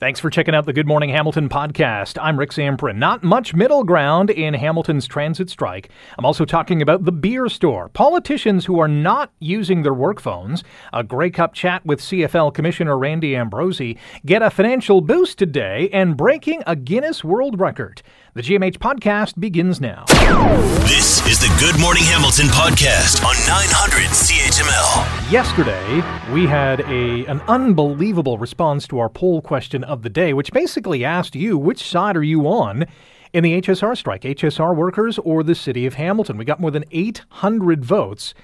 Thanks for checking out the Good Morning Hamilton podcast. I'm Rick Zamperin. Not much middle ground in Hamilton's transit strike. I'm also talking about the beer store, politicians who are not using their work phones, a Grey Cup chat with CFL Commissioner Randy Ambrosie, get a financial boost today, and breaking a Guinness World Record. The GMH podcast begins now. This is the Good Morning Hamilton podcast on 900 CHML. Yesterday, we had a an unbelievable response to our poll question of the day, which basically asked you which side are you on in the HSR strike, HSR workers or the city of Hamilton. We got more than 800 votes,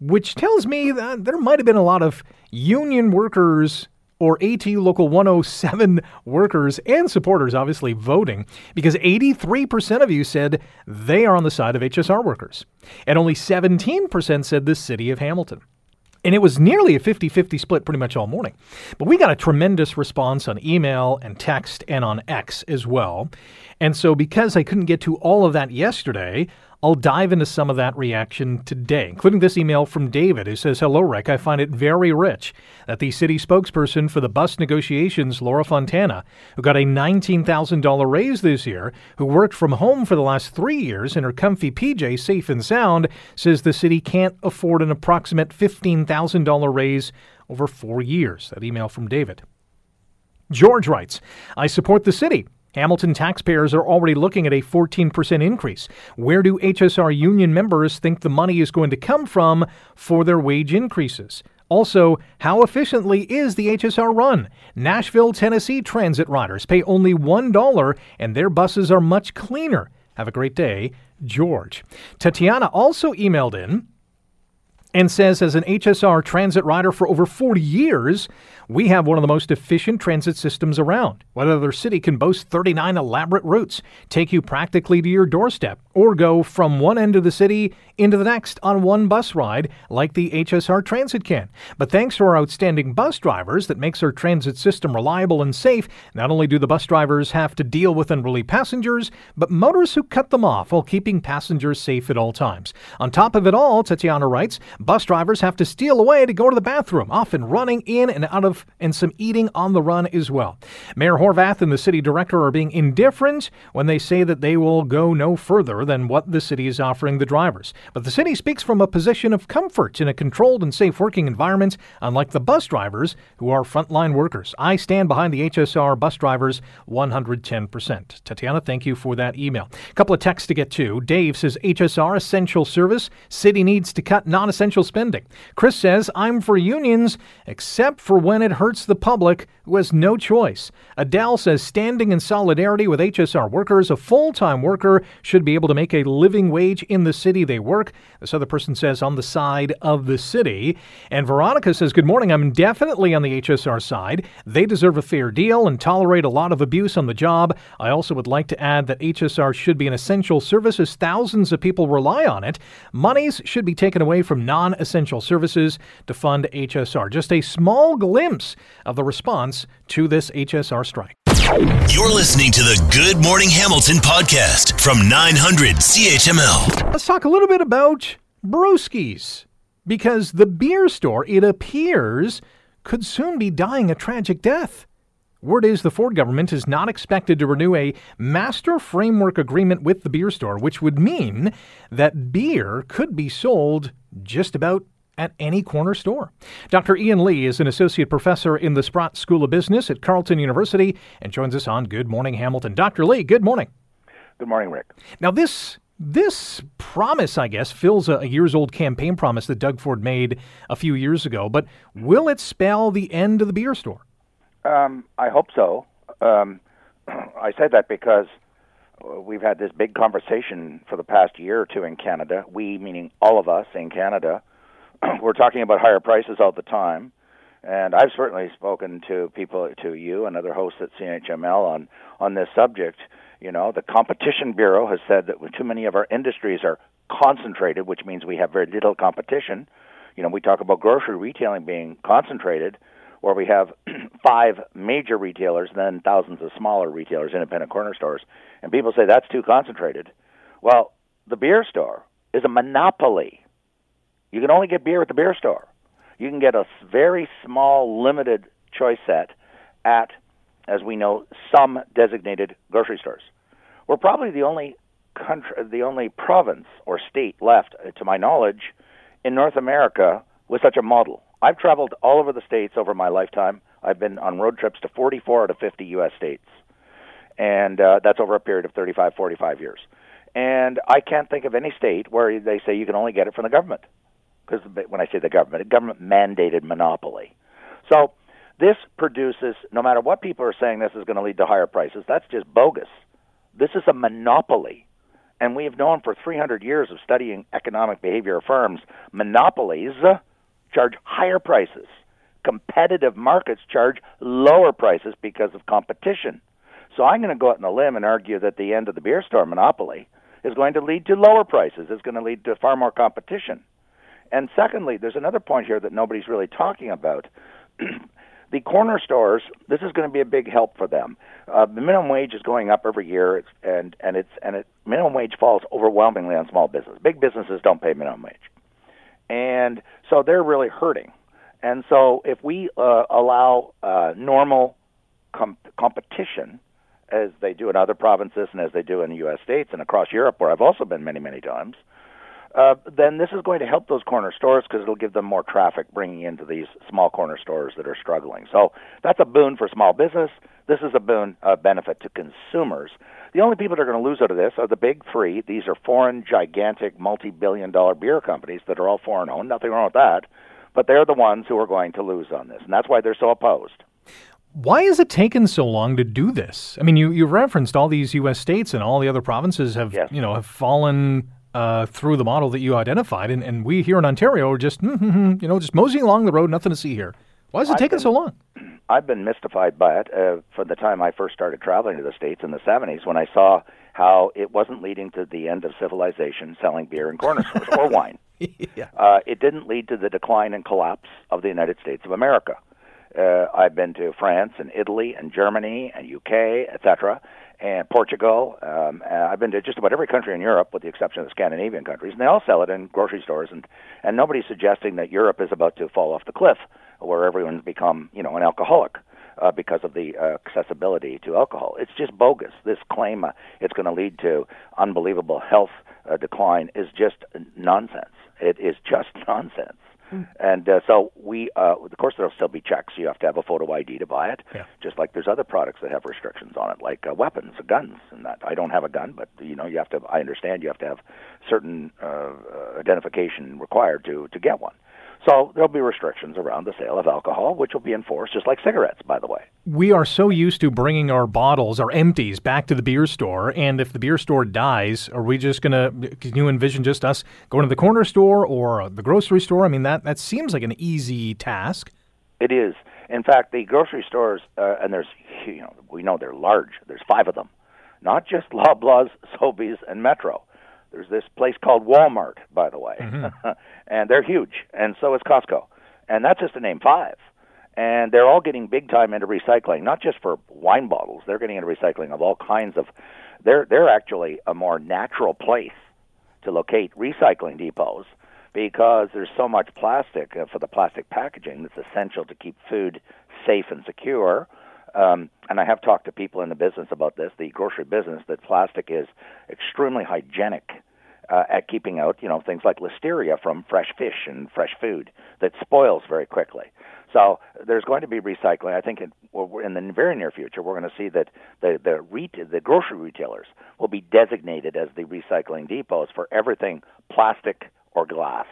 which tells me that there might have been a lot of union workers or ATU Local 107 workers and supporters obviously voting because 83% of you said they are on the side of HSR workers, and only 17% said the city of Hamilton. And it was nearly a 50 50 split pretty much all morning. But we got a tremendous response on email and text and on X as well. And so, because I couldn't get to all of that yesterday, I'll dive into some of that reaction today, including this email from David who says, Hello, Rick. I find it very rich that the city spokesperson for the bus negotiations, Laura Fontana, who got a $19,000 raise this year, who worked from home for the last three years in her comfy PJ, safe and sound, says the city can't afford an approximate $15,000 raise over four years. That email from David. George writes, I support the city. Hamilton taxpayers are already looking at a 14% increase. Where do HSR union members think the money is going to come from for their wage increases? Also, how efficiently is the HSR run? Nashville, Tennessee transit riders pay only $1 and their buses are much cleaner. Have a great day, George. Tatiana also emailed in and says, as an HSR transit rider for over 40 years, we have one of the most efficient transit systems around. What other city can boast 39 elaborate routes, take you practically to your doorstep, or go from one end of the city into the next on one bus ride like the HSR Transit can? But thanks to our outstanding bus drivers that makes our transit system reliable and safe, not only do the bus drivers have to deal with unruly passengers, but motorists who cut them off while keeping passengers safe at all times. On top of it all, Tatiana writes, bus drivers have to steal away to go to the bathroom, often running in and out of and some eating on the run as well. Mayor Horvath and the city director are being indifferent when they say that they will go no further than what the city is offering the drivers. But the city speaks from a position of comfort in a controlled and safe working environment, unlike the bus drivers who are frontline workers. I stand behind the HSR bus drivers 110%. Tatiana, thank you for that email. A couple of texts to get to. Dave says HSR essential service. City needs to cut non essential spending. Chris says I'm for unions except for when it it hurts the public who has no choice. Adele says standing in solidarity with HSR workers, a full time worker should be able to make a living wage in the city they work. This other person says on the side of the city. And Veronica says, Good morning. I'm definitely on the HSR side. They deserve a fair deal and tolerate a lot of abuse on the job. I also would like to add that HSR should be an essential service as thousands of people rely on it. Monies should be taken away from non essential services to fund HSR. Just a small glimpse of the response to this HSR strike. You're listening to the Good Morning Hamilton podcast from 900 CHML. Let's talk a little bit about brewskis because the beer store, it appears, could soon be dying a tragic death. Word is the Ford government is not expected to renew a master framework agreement with the beer store, which would mean that beer could be sold just about at any corner store. Dr. Ian Lee is an associate professor in the Sprott School of Business at Carleton University and joins us on Good Morning Hamilton. Dr. Lee, good morning. Good morning, Rick. Now, this this promise, I guess, fills a, a years old campaign promise that Doug Ford made a few years ago, but will it spell the end of the beer store? Um, I hope so. Um, I say that because we've had this big conversation for the past year or two in Canada. We, meaning all of us in Canada, we're talking about higher prices all the time. And I've certainly spoken to people, to you and other hosts at CHML on, on this subject. You know, the Competition Bureau has said that too many of our industries are concentrated, which means we have very little competition. You know, we talk about grocery retailing being concentrated, where we have five major retailers, then thousands of smaller retailers, independent corner stores, and people say that's too concentrated. Well, the beer store is a monopoly you can only get beer at the beer store. You can get a very small, limited choice set at as we know, some designated grocery stores. We're probably the only country, the only province or state left, uh, to my knowledge, in North America with such a model. I've traveled all over the states over my lifetime. I've been on road trips to 44 out of 50 U.S. states, and uh, that's over a period of 35, 45 years. And I can't think of any state where they say you can only get it from the government. Because when I say the government, a government mandated monopoly. So this produces, no matter what people are saying this is going to lead to higher prices, that's just bogus. This is a monopoly. And we have known for 300 years of studying economic behavior of firms, monopolies charge higher prices. Competitive markets charge lower prices because of competition. So I'm going to go out on a limb and argue that the end of the beer store monopoly is going to lead to lower prices. It's going to lead to far more competition. And secondly, there's another point here that nobody's really talking about. the corner stores, this is going to be a big help for them. Uh, the minimum wage is going up every year, it's, and and it's and it minimum wage falls overwhelmingly on small business. Big businesses don't pay minimum wage, and so they're really hurting. And so if we uh, allow uh, normal com- competition, as they do in other provinces and as they do in the U.S. states and across Europe, where I've also been many many times, uh, then this is going to help those corner stores because it'll give them more traffic bringing into these small corner stores that are struggling. So that's a boon for small business. This is a boon uh, benefit to consumers. The only people that are going to lose out of this are the big three. These are foreign, gigantic, multi-billion dollar beer companies that are all foreign owned. Nothing wrong with that. But they're the ones who are going to lose on this. And that's why they're so opposed. Why has it taken so long to do this? I mean, you, you referenced all these U.S. states and all the other provinces have, yes. you know, have fallen uh, through the model that you identified, and, and we here in Ontario are just, mm-hmm, you know, just moseying along the road, nothing to see here. Why is it taking so long? I've been mystified by it uh, from the time I first started traveling to the States in the 70s when I saw how it wasn't leading to the end of civilization selling beer in corner stores or wine. yeah. uh, it didn't lead to the decline and collapse of the United States of America. Uh, I've been to France and Italy and Germany and UK, etc and Portugal. Um, uh, I've been to just about every country in Europe, with the exception of the Scandinavian countries, and they all sell it in grocery stores. And and nobody's suggesting that Europe is about to fall off the cliff, where everyone's become you know an alcoholic. Uh, because of the uh, accessibility to alcohol, it's just bogus. This claim uh, it's going to lead to unbelievable health uh, decline is just nonsense. It is just nonsense. And uh, so we, uh, of course, there'll still be checks. You have to have a photo ID to buy it, yeah. just like there's other products that have restrictions on it, like uh, weapons, guns, and that. I don't have a gun, but you know, you have to. I understand you have to have certain uh, identification required to to get one. So there'll be restrictions around the sale of alcohol, which will be enforced just like cigarettes, by the way. We are so used to bringing our bottles, our empties, back to the beer store. And if the beer store dies, are we just going to, can you envision just us going to the corner store or the grocery store? I mean, that, that seems like an easy task. It is. In fact, the grocery stores, uh, and there's, you know, we know they're large, there's five of them, not just Loblaws, Sobeys, and Metro. There's this place called Walmart, by the way, mm-hmm. and they're huge, and so is Costco, and that's just to name five. And they're all getting big time into recycling, not just for wine bottles. They're getting into recycling of all kinds of. They're they're actually a more natural place to locate recycling depots because there's so much plastic uh, for the plastic packaging that's essential to keep food safe and secure um, and I have talked to people in the business about this, the grocery business, that plastic is extremely hygienic uh, at keeping out, you know, things like listeria from fresh fish and fresh food that spoils very quickly. So there's going to be recycling. I think in, in the very near future, we're going to see that the the, retail, the grocery retailers will be designated as the recycling depots for everything plastic or glass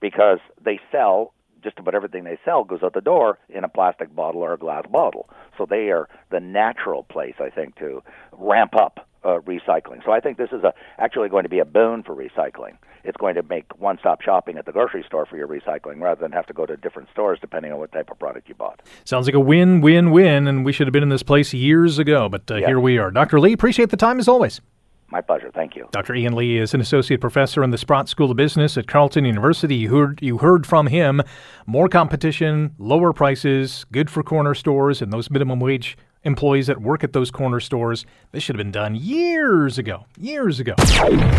because they sell just about everything they sell goes out the door in a plastic bottle or a glass bottle. So they are the natural place, I think, to ramp up uh, recycling. So I think this is a, actually going to be a boon for recycling. It's going to make one-stop shopping at the grocery store for your recycling rather than have to go to different stores depending on what type of product you bought. Sounds like a win-win-win, and we should have been in this place years ago, but uh, here we are. Dr. Lee, appreciate the time as always. My pleasure. Thank you. Dr. Ian Lee is an associate professor in the Sprott School of Business at Carleton University. You heard, you heard from him more competition, lower prices, good for corner stores, and those minimum wage employees that work at those corner stores. This should have been done years ago. Years ago.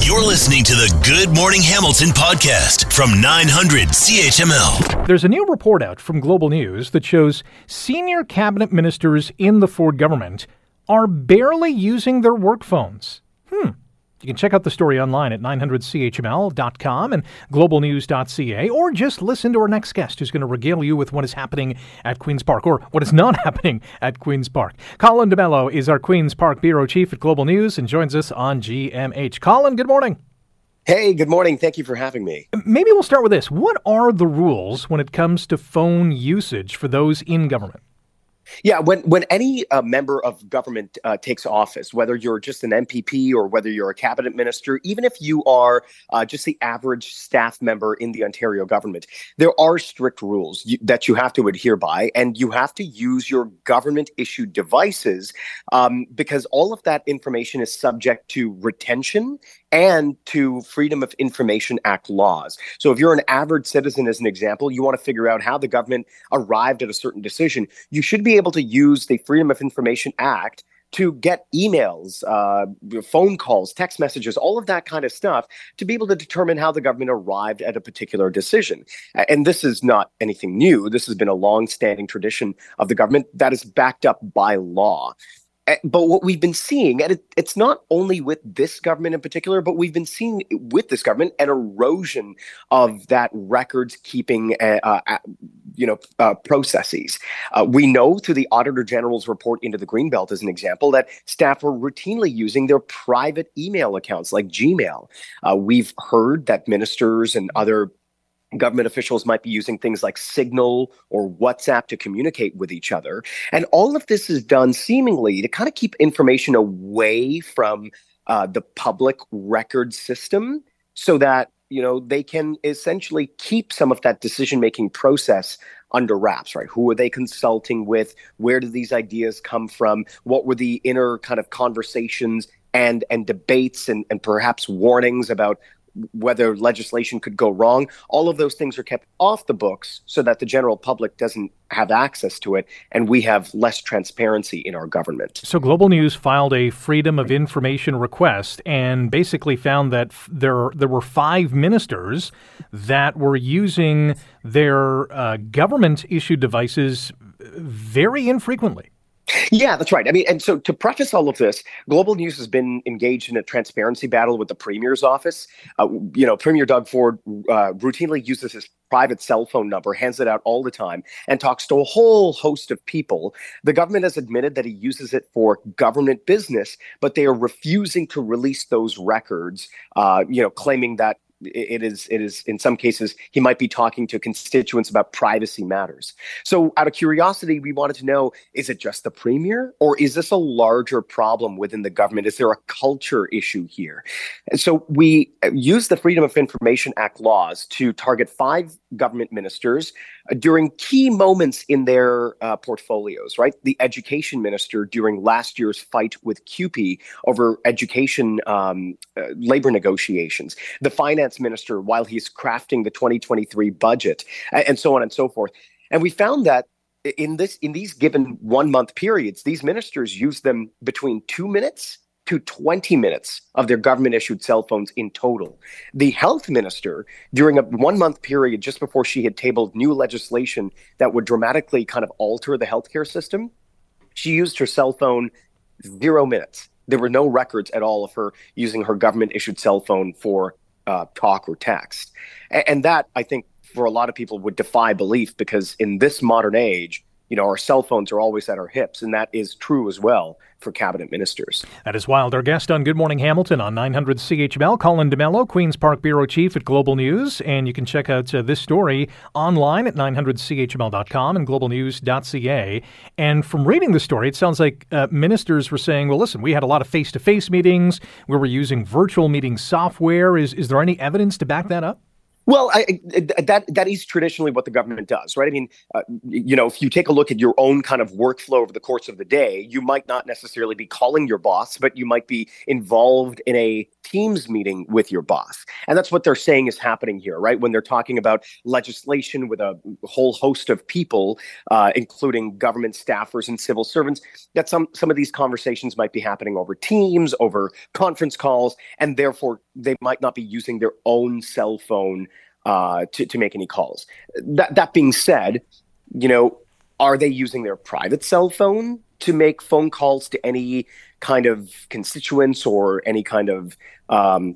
You're listening to the Good Morning Hamilton podcast from 900 CHML. There's a new report out from Global News that shows senior cabinet ministers in the Ford government are barely using their work phones. Hmm. You can check out the story online at 900chml.com and globalnews.ca, or just listen to our next guest who's going to regale you with what is happening at Queen's Park, or what is not happening at Queen's Park. Colin DeMello is our Queen's Park Bureau Chief at Global News and joins us on GMH. Colin, good morning. Hey, good morning. Thank you for having me. Maybe we'll start with this. What are the rules when it comes to phone usage for those in government? Yeah, when when any uh, member of government uh, takes office, whether you're just an MPP or whether you're a cabinet minister, even if you are uh, just the average staff member in the Ontario government, there are strict rules that you have to adhere by, and you have to use your government issued devices um, because all of that information is subject to retention and to Freedom of Information Act laws. So if you're an average citizen, as an example, you want to figure out how the government arrived at a certain decision, you should be able to use the Freedom of Information Act to get emails, uh, phone calls, text messages, all of that kind of stuff to be able to determine how the government arrived at a particular decision. And this is not anything new. This has been a long-standing tradition of the government that is backed up by law. Eh, but what we've been seeing, and it, it's not only with this government in particular, but we've been seeing with this government an erosion of that records keeping, uh, uh, you know, uh, processes. Uh, we know through the Auditor General's report into the Greenbelt, as an example, that staff are routinely using their private email accounts like Gmail. Uh, we've heard that ministers and other government officials might be using things like Signal or WhatsApp to communicate with each other. And all of this is done seemingly to kind of keep information away from uh, the public record system so that you know they can essentially keep some of that decision making process under wraps right? Who are they consulting with? Where do these ideas come from? What were the inner kind of conversations and and debates and, and perhaps warnings about whether legislation could go wrong. All of those things are kept off the books so that the general public doesn't have access to it and we have less transparency in our government. So Global News filed a freedom of information request and basically found that there there were five ministers that were using their uh, government issued devices very infrequently. Yeah, that's right. I mean, and so to preface all of this, Global News has been engaged in a transparency battle with the Premier's office. Uh, you know, Premier Doug Ford uh, routinely uses his private cell phone number, hands it out all the time, and talks to a whole host of people. The government has admitted that he uses it for government business, but they are refusing to release those records. Uh, you know, claiming that it is it is in some cases he might be talking to constituents about privacy matters. So out of curiosity we wanted to know is it just the premier or is this a larger problem within the government? Is there a culture issue here? And so we use the freedom of information act laws to target five government ministers uh, during key moments in their uh, portfolios right the education minister during last year's fight with CUPE over education um, uh, labor negotiations the finance finance minister while he's crafting the 2023 budget and so on and so forth. And we found that in this in these given one month periods, these ministers use them between two minutes to 20 minutes of their government issued cell phones in total. The health minister, during a one month period just before she had tabled new legislation that would dramatically kind of alter the healthcare system, she used her cell phone zero minutes. There were no records at all of her using her government issued cell phone for uh, talk or text. And, and that, I think, for a lot of people would defy belief because in this modern age, you know, our cell phones are always at our hips, and that is true as well for cabinet ministers. That is wild. Our guest on Good Morning Hamilton on 900 CHML, Colin DeMello, Queen's Park Bureau Chief at Global News. And you can check out uh, this story online at 900CHML.com and globalnews.ca. And from reading the story, it sounds like uh, ministers were saying, well, listen, we had a lot of face to face meetings, we were using virtual meeting software. Is, is there any evidence to back that up? Well, I, that that is traditionally what the government does, right? I mean, uh, you know, if you take a look at your own kind of workflow over the course of the day, you might not necessarily be calling your boss, but you might be involved in a Teams meeting with your boss. And that's what they're saying is happening here, right? When they're talking about legislation with a whole host of people, uh, including government staffers and civil servants, that some, some of these conversations might be happening over Teams, over conference calls, and therefore they might not be using their own cell phone uh, to, to make any calls. That, that being said, you know, are they using their private cell phone to make phone calls to any kind of constituents or any kind of um,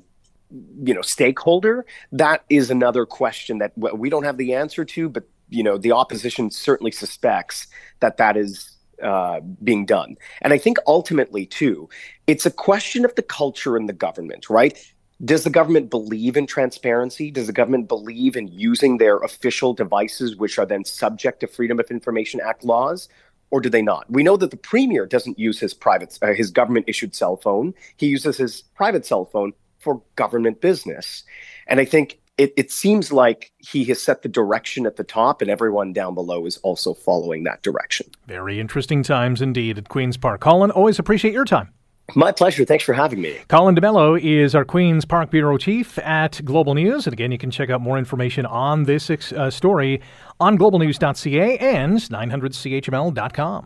you know stakeholder that is another question that we don't have the answer to but you know the opposition certainly suspects that that is uh, being done and i think ultimately too it's a question of the culture in the government right does the government believe in transparency? Does the government believe in using their official devices, which are then subject to Freedom of Information Act laws? Or do they not? We know that the premier doesn't use his private, uh, his government issued cell phone. He uses his private cell phone for government business. And I think it, it seems like he has set the direction at the top, and everyone down below is also following that direction. Very interesting times indeed at Queen's Park. Colin, always appreciate your time. My pleasure. Thanks for having me. Colin DeMello is our Queen's Park Bureau Chief at Global News. And again, you can check out more information on this uh, story on globalnews.ca and 900chml.com.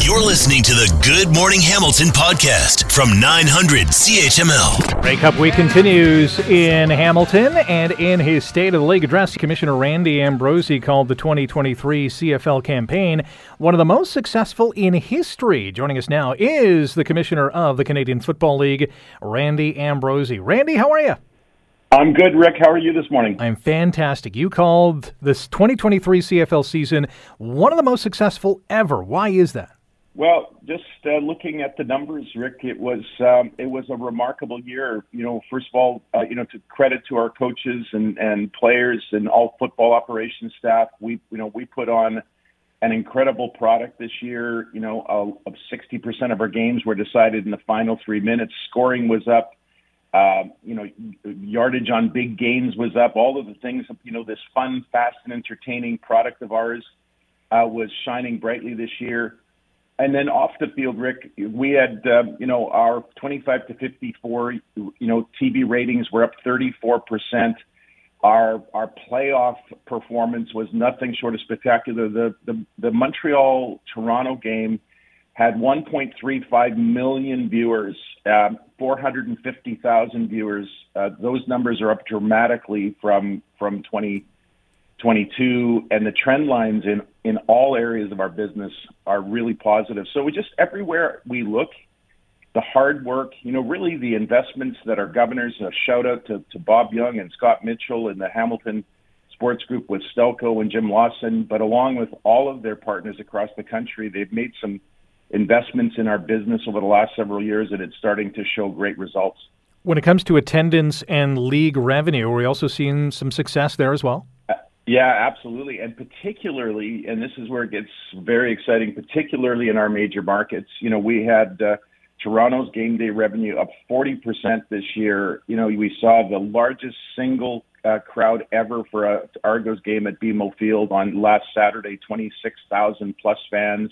You're listening to the Good Morning Hamilton podcast from 900 CHML. Grey Cup week continues in Hamilton, and in his State of the League address, Commissioner Randy Ambrosie called the 2023 CFL campaign one of the most successful in history. Joining us now is the Commissioner of the Canadian Football League, Randy Ambrosie. Randy, how are you? I'm good, Rick. How are you this morning? I'm fantastic. You called this 2023 CFL season one of the most successful ever. Why is that? Well, just uh, looking at the numbers, Rick, it was um, it was a remarkable year. You know, first of all, uh, you know, to credit to our coaches and, and players and all football operations staff, we you know we put on an incredible product this year. You know, uh, of 60% of our games were decided in the final three minutes. Scoring was up uh, you know, yardage on big gains was up. All of the things, you know, this fun, fast, and entertaining product of ours uh, was shining brightly this year. And then off the field, Rick, we had, uh, you know, our 25 to 54, you know, TV ratings were up 34 percent. Our our playoff performance was nothing short of spectacular. The the, the Montreal Toronto game had 1.35 million viewers, uh, 450,000 viewers. Uh, those numbers are up dramatically from from 2022, and the trend lines in in all areas of our business are really positive. So we just everywhere we look, the hard work, you know, really the investments that our governors. A shout out to, to Bob Young and Scott Mitchell and the Hamilton Sports Group with Stelco and Jim Lawson, but along with all of their partners across the country, they've made some investments in our business over the last several years, and it's starting to show great results. When it comes to attendance and league revenue, are we also seeing some success there as well? Uh, yeah, absolutely. And particularly, and this is where it gets very exciting, particularly in our major markets. You know, we had uh, Toronto's game day revenue up 40% this year. You know, we saw the largest single uh, crowd ever for a Argos game at BMO Field on last Saturday, 26,000 plus fans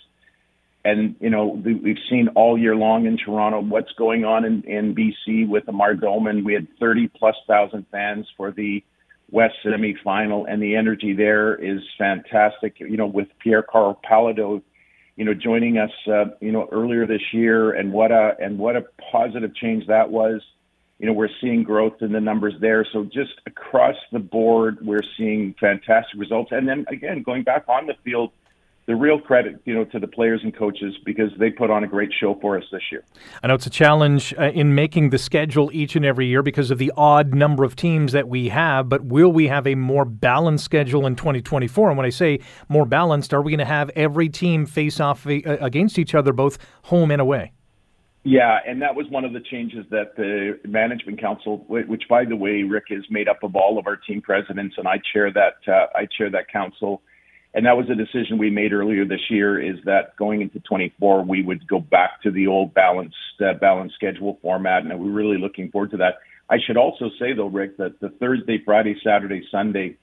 and you know we've seen all year long in Toronto what's going on in, in BC with Amar Doman, we had 30 plus thousand fans for the West semi-final, and the energy there is fantastic. You know, with Pierre Karl Péladeau, you know, joining us, uh, you know, earlier this year, and what a and what a positive change that was. You know, we're seeing growth in the numbers there. So just across the board, we're seeing fantastic results. And then again, going back on the field the real credit, you know, to the players and coaches because they put on a great show for us this year. I know it's a challenge uh, in making the schedule each and every year because of the odd number of teams that we have, but will we have a more balanced schedule in 2024? And when I say more balanced, are we going to have every team face off uh, against each other, both home and away? Yeah, and that was one of the changes that the management council, which by the way, Rick is made up of all of our team presidents, and I chair that. Uh, I chair that council and that was a decision we made earlier this year is that going into 24 we would go back to the old balanced uh, balanced schedule format and we're really looking forward to that. I should also say though rick that the thursday friday saturday sunday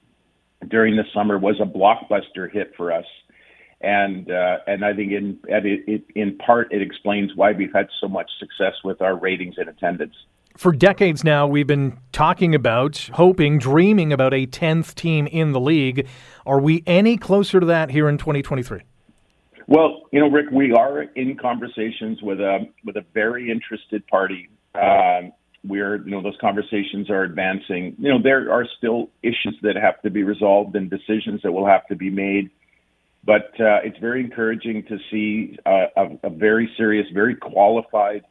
during the summer was a blockbuster hit for us. And uh, and i think in it, it, in part it explains why we've had so much success with our ratings and attendance For decades now, we've been talking about, hoping, dreaming about a 10th team in the league. Are we any closer to that here in 2023? Well, you know, Rick, we are in conversations with a with a very interested party. Um, we're, you know, those conversations are advancing. You know, there are still issues that have to be resolved and decisions that will have to be made. But uh, it's very encouraging to see uh, a, a very serious, very qualified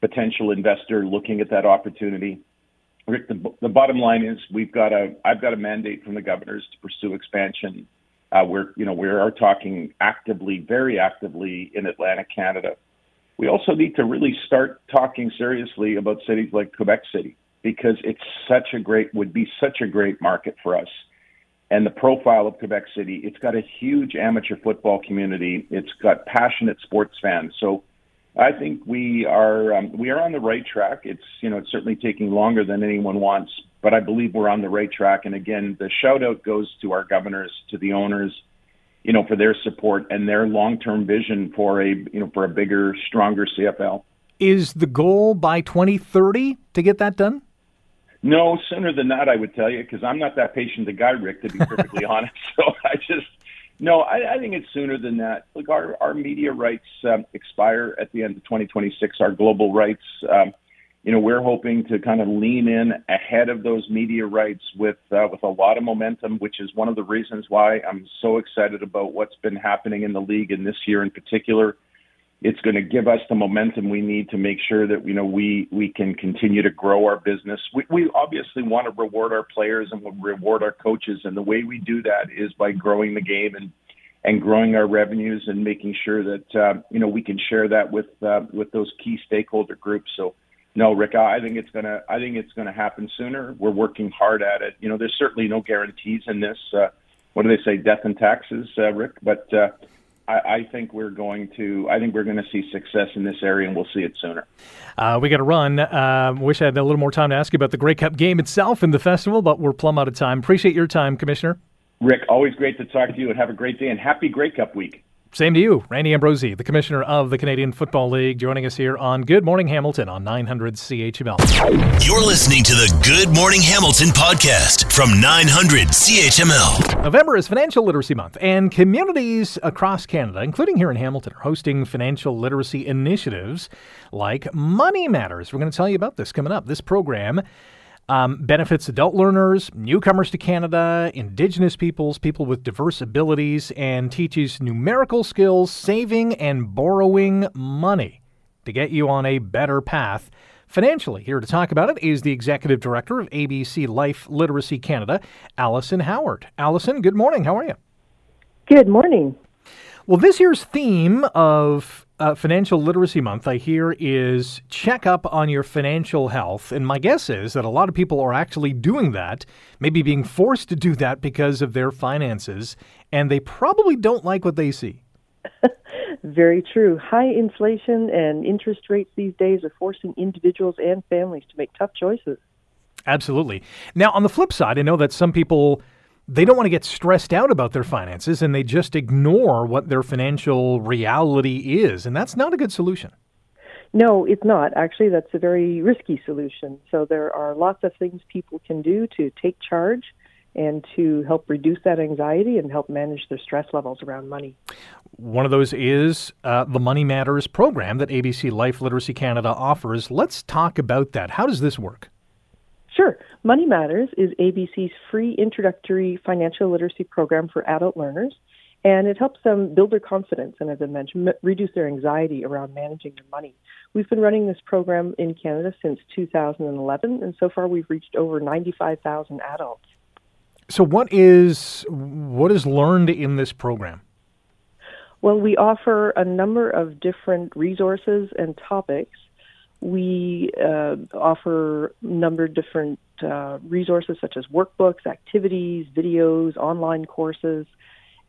potential investor looking at that opportunity. Rick, the, the bottom line is we've got a I've got a mandate from the governors to pursue expansion uh, we're, you know, we are talking actively, very actively in Atlantic Canada. We also need to really start talking seriously about cities like Quebec City because it's such a great, would be such a great market for us. And the profile of Quebec City, it's got a huge amateur football community. It's got passionate sports fans. So I think we are um, we are on the right track. It's you know it's certainly taking longer than anyone wants, but I believe we're on the right track. And again, the shout out goes to our governors, to the owners, you know, for their support and their long term vision for a you know for a bigger, stronger CFL. Is the goal by 2030 to get that done? No, sooner than that, I would tell you, because I'm not that patient a guy, Rick, to be perfectly honest. So I just no, I, I think it's sooner than that. Look, our, our media rights um, expire at the end of 2026, our global rights. Um, you know, we're hoping to kind of lean in ahead of those media rights with uh, with a lot of momentum, which is one of the reasons why I'm so excited about what's been happening in the league in this year in particular. It's going to give us the momentum we need to make sure that you know we we can continue to grow our business. We, we obviously want to reward our players and we'll reward our coaches, and the way we do that is by growing the game and and growing our revenues and making sure that uh, you know we can share that with uh, with those key stakeholder groups. So no, Rick, I think it's gonna I think it's gonna happen sooner. We're working hard at it. You know, there's certainly no guarantees in this. Uh, what do they say? Death and taxes, uh, Rick. But uh, I, I, think we're going to I think we're going to see success in this area, and we'll see it sooner. Uh, we got to run. Uh, wish I had a little more time to ask you about the Grey Cup game itself and the festival, but we're plumb out of time. Appreciate your time, Commissioner. Rick, always great to talk to you, and have a great day, and happy Grey Cup week. Same to you, Randy Ambrosie, the commissioner of the Canadian Football League, joining us here on Good Morning Hamilton on 900 CHML. You're listening to the Good Morning Hamilton podcast from 900 CHML. November is Financial Literacy Month, and communities across Canada, including here in Hamilton, are hosting financial literacy initiatives like Money Matters. We're going to tell you about this coming up. This program um, benefits adult learners, newcomers to Canada, Indigenous peoples, people with diverse abilities, and teaches numerical skills, saving, and borrowing money to get you on a better path financially. Here to talk about it is the executive director of ABC Life Literacy Canada, Allison Howard. Allison, good morning. How are you? Good morning. Well, this year's theme of uh, Financial Literacy Month, I hear, is check up on your financial health. And my guess is that a lot of people are actually doing that, maybe being forced to do that because of their finances, and they probably don't like what they see. Very true. High inflation and interest rates these days are forcing individuals and families to make tough choices. Absolutely. Now, on the flip side, I know that some people they don't want to get stressed out about their finances and they just ignore what their financial reality is. And that's not a good solution. No, it's not. Actually, that's a very risky solution. So there are lots of things people can do to take charge and to help reduce that anxiety and help manage their stress levels around money. One of those is uh, the Money Matters program that ABC Life Literacy Canada offers. Let's talk about that. How does this work? Sure. Money Matters is ABC's free introductory financial literacy program for adult learners, and it helps them build their confidence and, as I mentioned, reduce their anxiety around managing their money. We've been running this program in Canada since 2011, and so far we've reached over 95,000 adults. So, what is what is learned in this program? Well, we offer a number of different resources and topics we uh, offer a number of different uh, resources such as workbooks, activities, videos, online courses,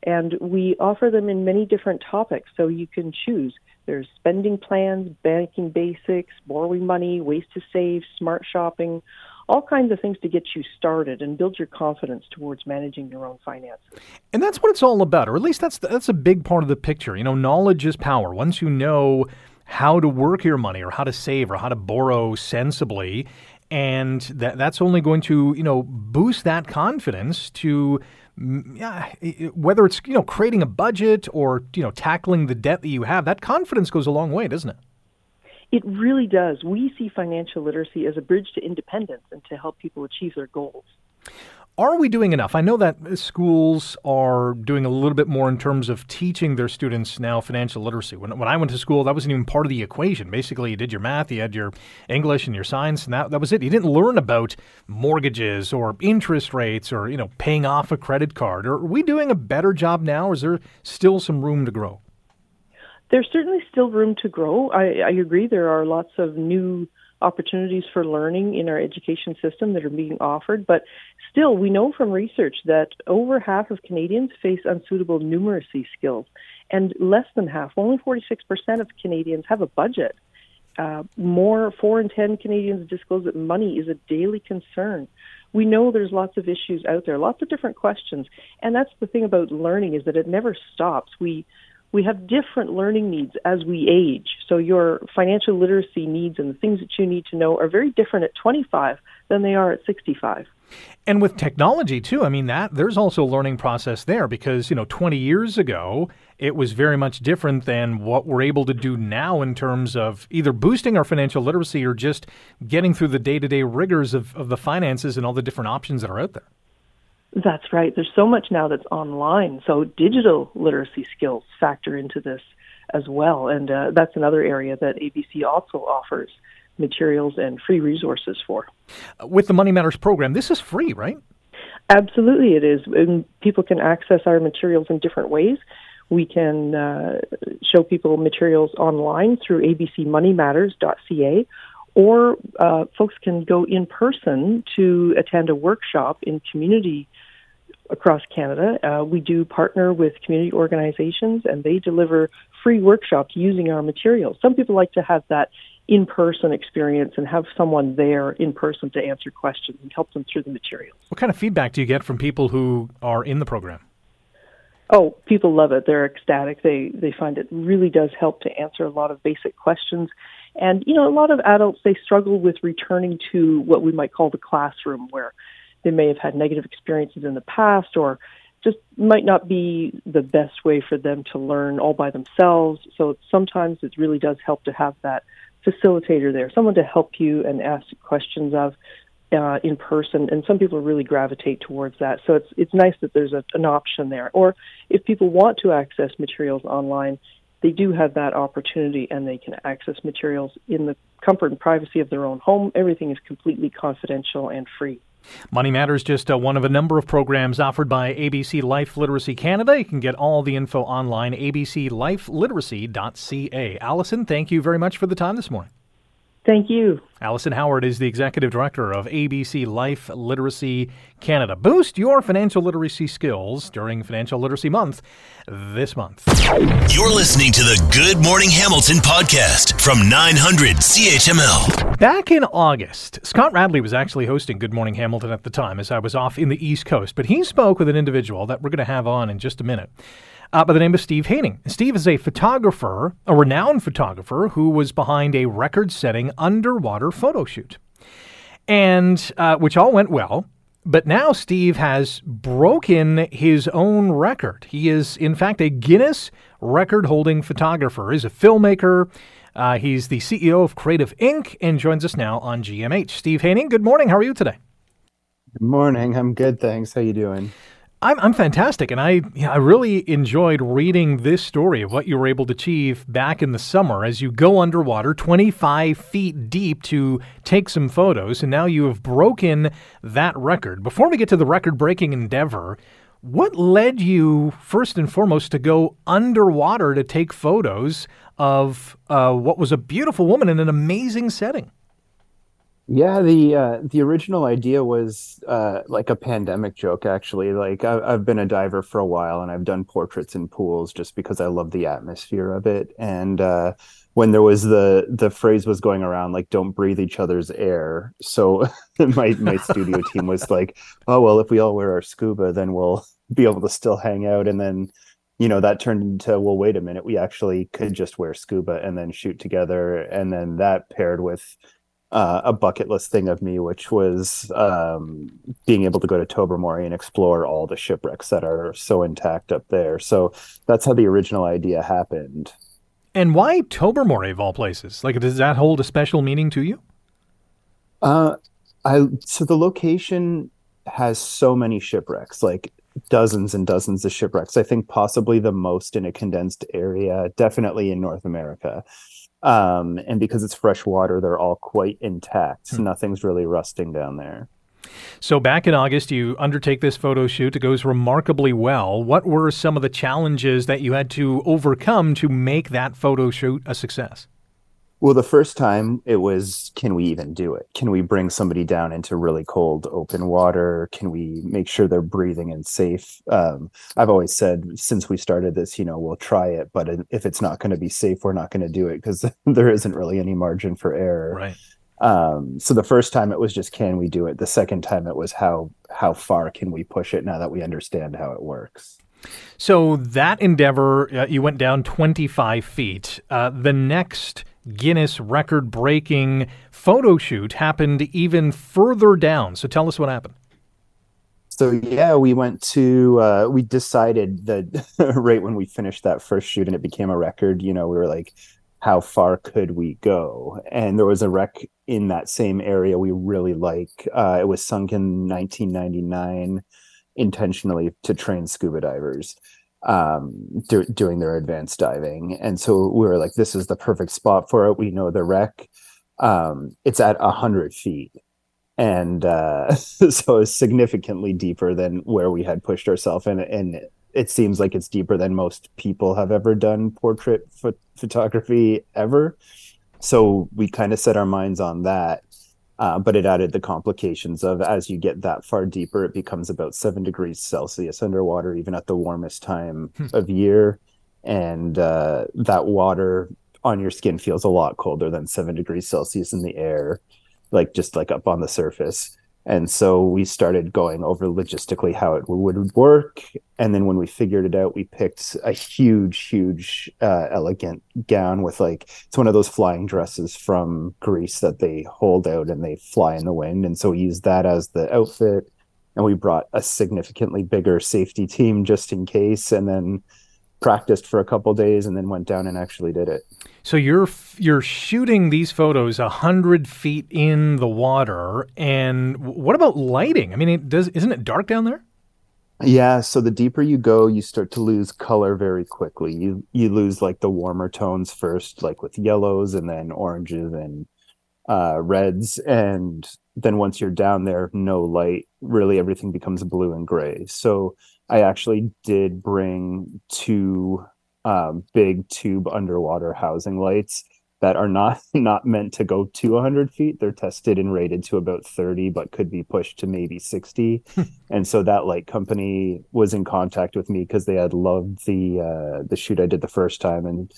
and we offer them in many different topics so you can choose. There's spending plans, banking basics, borrowing money, ways to save, smart shopping, all kinds of things to get you started and build your confidence towards managing your own finances. And that's what it's all about, or at least that's that's a big part of the picture. You know, knowledge is power. Once you know how to work your money or how to save or how to borrow sensibly. And that, that's only going to, you know, boost that confidence to mm, yeah, whether it's you know creating a budget or you know tackling the debt that you have, that confidence goes a long way, doesn't it? It really does. We see financial literacy as a bridge to independence and to help people achieve their goals. Are we doing enough? I know that schools are doing a little bit more in terms of teaching their students now financial literacy. When, when I went to school, that wasn't even part of the equation. Basically, you did your math, you had your English and your science, and that, that was it. You didn't learn about mortgages or interest rates or, you know, paying off a credit card. Are we doing a better job now, or is there still some room to grow? There's certainly still room to grow. I, I agree. There are lots of new opportunities for learning in our education system that are being offered. But still, we know from research that over half of Canadians face unsuitable numeracy skills, and less than half, only 46% of Canadians have a budget. Uh, more, four in 10 Canadians disclose that money is a daily concern. We know there's lots of issues out there, lots of different questions, and that's the thing about learning is that it never stops. We we have different learning needs as we age. So your financial literacy needs and the things that you need to know are very different at 25 than they are at 65. And with technology too, I mean that there's also a learning process there because, you know, 20 years ago, it was very much different than what we're able to do now in terms of either boosting our financial literacy or just getting through the day-to-day rigors of, of the finances and all the different options that are out there. That's right. There's so much now that's online. So digital literacy skills factor into this as well. And uh, that's another area that ABC also offers materials and free resources for. With the Money Matters program, this is free, right? Absolutely, it is. And people can access our materials in different ways. We can uh, show people materials online through abcmoneymatters.ca, or uh, folks can go in person to attend a workshop in community across Canada. Uh, we do partner with community organizations and they deliver free workshops using our materials. Some people like to have that in person experience and have someone there in person to answer questions and help them through the materials. What kind of feedback do you get from people who are in the program? Oh, people love it. They're ecstatic. They they find it really does help to answer a lot of basic questions. And you know, a lot of adults they struggle with returning to what we might call the classroom where they may have had negative experiences in the past or just might not be the best way for them to learn all by themselves. So sometimes it really does help to have that facilitator there, someone to help you and ask questions of uh, in person. And some people really gravitate towards that. So it's it's nice that there's a, an option there. Or if people want to access materials online, they do have that opportunity and they can access materials in the comfort and privacy of their own home. Everything is completely confidential and free. Money Matters is just uh, one of a number of programs offered by ABC Life Literacy Canada. You can get all the info online, abclifeliteracy.ca. Allison, thank you very much for the time this morning. Thank you. Allison Howard is the executive director of ABC Life Literacy Canada. Boost your financial literacy skills during Financial Literacy Month this month. You're listening to the Good Morning Hamilton podcast from 900 CHML. Back in August, Scott Radley was actually hosting Good Morning Hamilton at the time as I was off in the East Coast, but he spoke with an individual that we're going to have on in just a minute uh, by the name of Steve Haining. Steve is a photographer, a renowned photographer who was behind a record setting underwater photo shoot, and uh, which all went well. But now Steve has broken his own record. He is, in fact, a Guinness record holding photographer. He's a filmmaker. Uh, he's the CEO of Creative Inc. and joins us now on GMH. Steve Haining, good morning. How are you today? Good morning. I'm good, thanks. How you doing? I'm, I'm fantastic, and I I really enjoyed reading this story of what you were able to achieve back in the summer as you go underwater 25 feet deep to take some photos, and now you have broken that record. Before we get to the record-breaking endeavor, what led you first and foremost to go underwater to take photos of uh, what was a beautiful woman in an amazing setting? Yeah, the uh, the original idea was uh, like a pandemic joke. Actually, like I, I've been a diver for a while, and I've done portraits in pools just because I love the atmosphere of it. And uh, when there was the the phrase was going around like "Don't breathe each other's air," so my my studio team was like, "Oh well, if we all wear our scuba, then we'll be able to still hang out." And then you know that turned into well wait a minute we actually could just wear scuba and then shoot together and then that paired with uh, a bucket list thing of me which was um, being able to go to tobermory and explore all the shipwrecks that are so intact up there so that's how the original idea happened and why tobermory of all places like does that hold a special meaning to you uh, i so the location has so many shipwrecks like dozens and dozens of shipwrecks. I think possibly the most in a condensed area, definitely in North America. Um, and because it's fresh water, they're all quite intact. Hmm. Nothing's really rusting down there. So, back in August, you undertake this photo shoot. It goes remarkably well. What were some of the challenges that you had to overcome to make that photo shoot a success? Well, the first time it was, can we even do it? Can we bring somebody down into really cold open water? Can we make sure they're breathing and safe? Um, I've always said since we started this, you know, we'll try it, but if it's not going to be safe, we're not going to do it because there isn't really any margin for error. Right. Um, so the first time it was just, can we do it? The second time it was how how far can we push it now that we understand how it works. So that endeavor, uh, you went down 25 feet. Uh, the next Guinness record breaking photo shoot happened even further down. So tell us what happened. So yeah, we went to uh, we decided that right when we finished that first shoot and it became a record, you know, we were like, how far could we go? And there was a wreck in that same area we really like. Uh, it was sunk in 1999 intentionally to train scuba divers um do, doing their advanced diving. And so we were like this is the perfect spot for it. We know the wreck. Um it's at a hundred feet. And uh so it's significantly deeper than where we had pushed ourselves and and it seems like it's deeper than most people have ever done portrait ph- photography ever. So we kind of set our minds on that uh, but it added the complications of as you get that far deeper, it becomes about seven degrees Celsius underwater, even at the warmest time hmm. of year. And uh, that water on your skin feels a lot colder than seven degrees Celsius in the air, like just like up on the surface. And so we started going over logistically how it would work. And then when we figured it out, we picked a huge, huge, uh, elegant gown with like, it's one of those flying dresses from Greece that they hold out and they fly in the wind. And so we used that as the outfit. And we brought a significantly bigger safety team just in case. And then practiced for a couple days and then went down and actually did it. So you're you're shooting these photos hundred feet in the water, and what about lighting? I mean, it does isn't it dark down there? Yeah, so the deeper you go, you start to lose color very quickly. You you lose like the warmer tones first, like with yellows, and then oranges and uh, reds, and then once you're down there, no light. Really, everything becomes blue and gray. So I actually did bring two um, big tube underwater housing lights that are not not meant to go to 100 feet. They're tested and rated to about 30, but could be pushed to maybe 60. and so that light company was in contact with me because they had loved the uh, the shoot I did the first time, and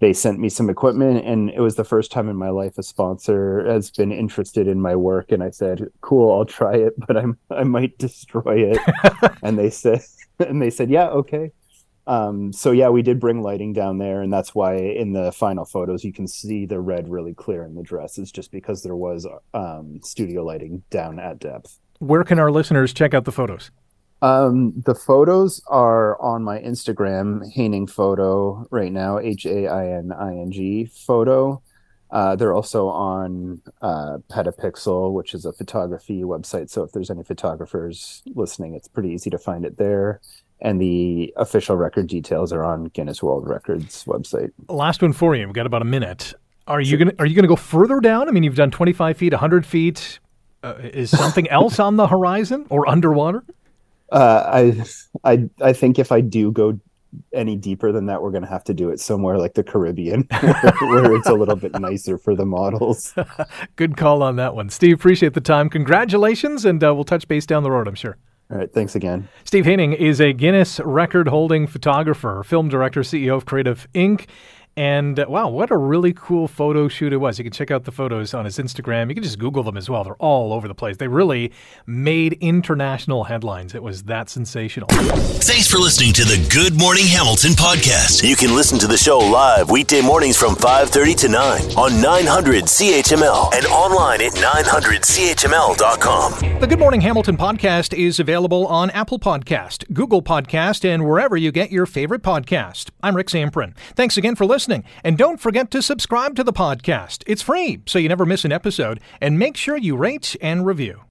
they sent me some equipment. And it was the first time in my life a sponsor has been interested in my work. And I said, "Cool, I'll try it, but I'm I might destroy it." and they said, and they said, "Yeah, okay." Um, so yeah, we did bring lighting down there, and that's why in the final photos you can see the red really clear in the dresses, just because there was um, studio lighting down at depth. Where can our listeners check out the photos? Um, the photos are on my Instagram, Haining Photo, right now, H A I N I N G photo. Uh, they're also on uh, Petapixel, which is a photography website. So if there's any photographers listening, it's pretty easy to find it there and the official record details are on Guinness World Records website. Last one for you. We've got about a minute. Are you gonna Are you gonna go further down? I mean, you've done 25 feet, 100 feet. Uh, is something else on the horizon or underwater? Uh, I, I, I think if I do go any deeper than that, we're going to have to do it somewhere like the Caribbean, where, where it's a little bit nicer for the models. Good call on that one, Steve. Appreciate the time. Congratulations, and uh, we'll touch base down the road. I'm sure. All right. Thanks again. Steve Haining is a Guinness record holding photographer, film director, CEO of Creative Inc., And uh, wow, what a really cool photo shoot it was. You can check out the photos on his Instagram. You can just Google them as well. They're all over the place. They really made international headlines. It was that sensational. Thanks for listening to the Good Morning Hamilton podcast. You can listen to the show live weekday mornings from 5:30 to 9 on 900 CHML and online at 900CHML.com. The Good Morning Hamilton podcast is available on Apple Podcast, Google Podcast, and wherever you get your favorite podcast. I'm Rick Zamperin. Thanks again for listening, and don't forget to subscribe to the podcast. It's free, so you never miss an episode, and make sure you rate and review.